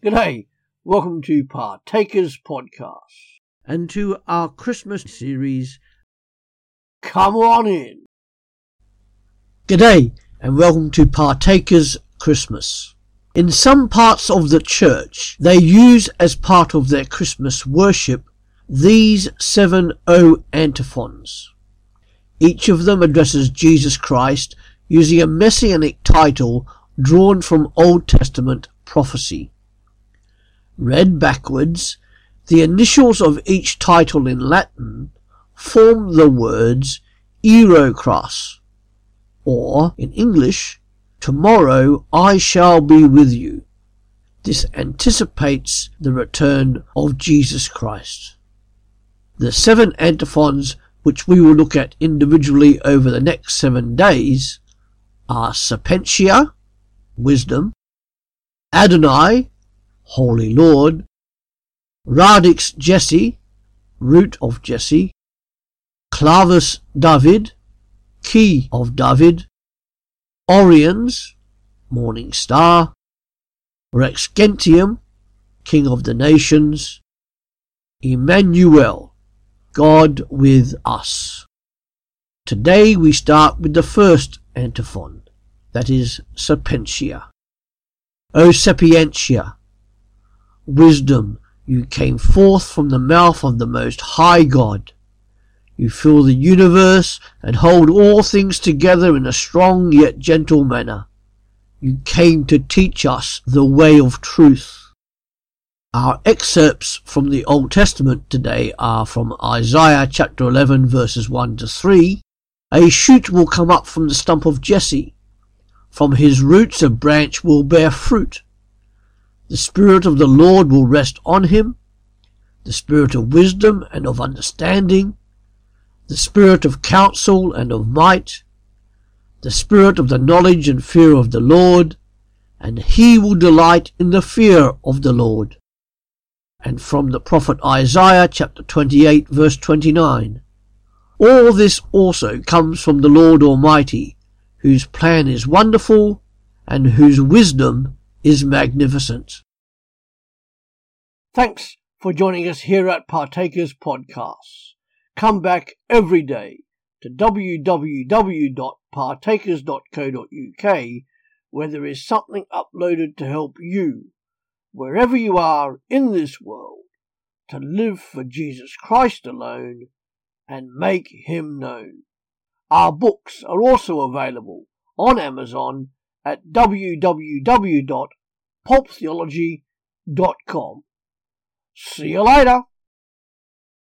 G'day, welcome to Partakers Podcast and to our Christmas series. Come on in. G'day, and welcome to Partakers Christmas. In some parts of the church, they use as part of their Christmas worship these seven O antiphons. Each of them addresses Jesus Christ using a messianic title drawn from Old Testament prophecy. Read backwards, the initials of each title in Latin form the words Ero Cras, or in English, Tomorrow I shall be with you. This anticipates the return of Jesus Christ. The seven antiphons, which we will look at individually over the next seven days, are Sapientia, wisdom, Adonai, Holy Lord, Radix Jesse, root of Jesse, Clavis David, key of David, Oriens, morning star, Rex Gentium, king of the nations, Emmanuel, God with us. Today we start with the first antiphon, that is Sapientia. O Sapientia, wisdom, you came forth from the mouth of the Most High God. You fill the universe and hold all things together in a strong yet gentle manner. You came to teach us the way of truth. Our excerpts from the Old Testament today are from Isaiah chapter 11 verses 1 to 3. A shoot will come up from the stump of Jesse. From his roots a branch will bear fruit. The Spirit of the Lord will rest on him, the Spirit of wisdom and of understanding, the Spirit of counsel and of might, the Spirit of the knowledge and fear of the Lord, and he will delight in the fear of the Lord. And from the prophet Isaiah chapter 28 verse 29. All this also comes from the Lord Almighty, whose plan is wonderful and whose wisdom is magnificent. Thanks for joining us here at Partakers Podcasts. Come back every day to www.partakers.co.uk where there is something uploaded to help you, wherever you are in this world, to live for Jesus Christ alone and make Him known. Our books are also available on Amazon at www.pulptheology.com. See you later.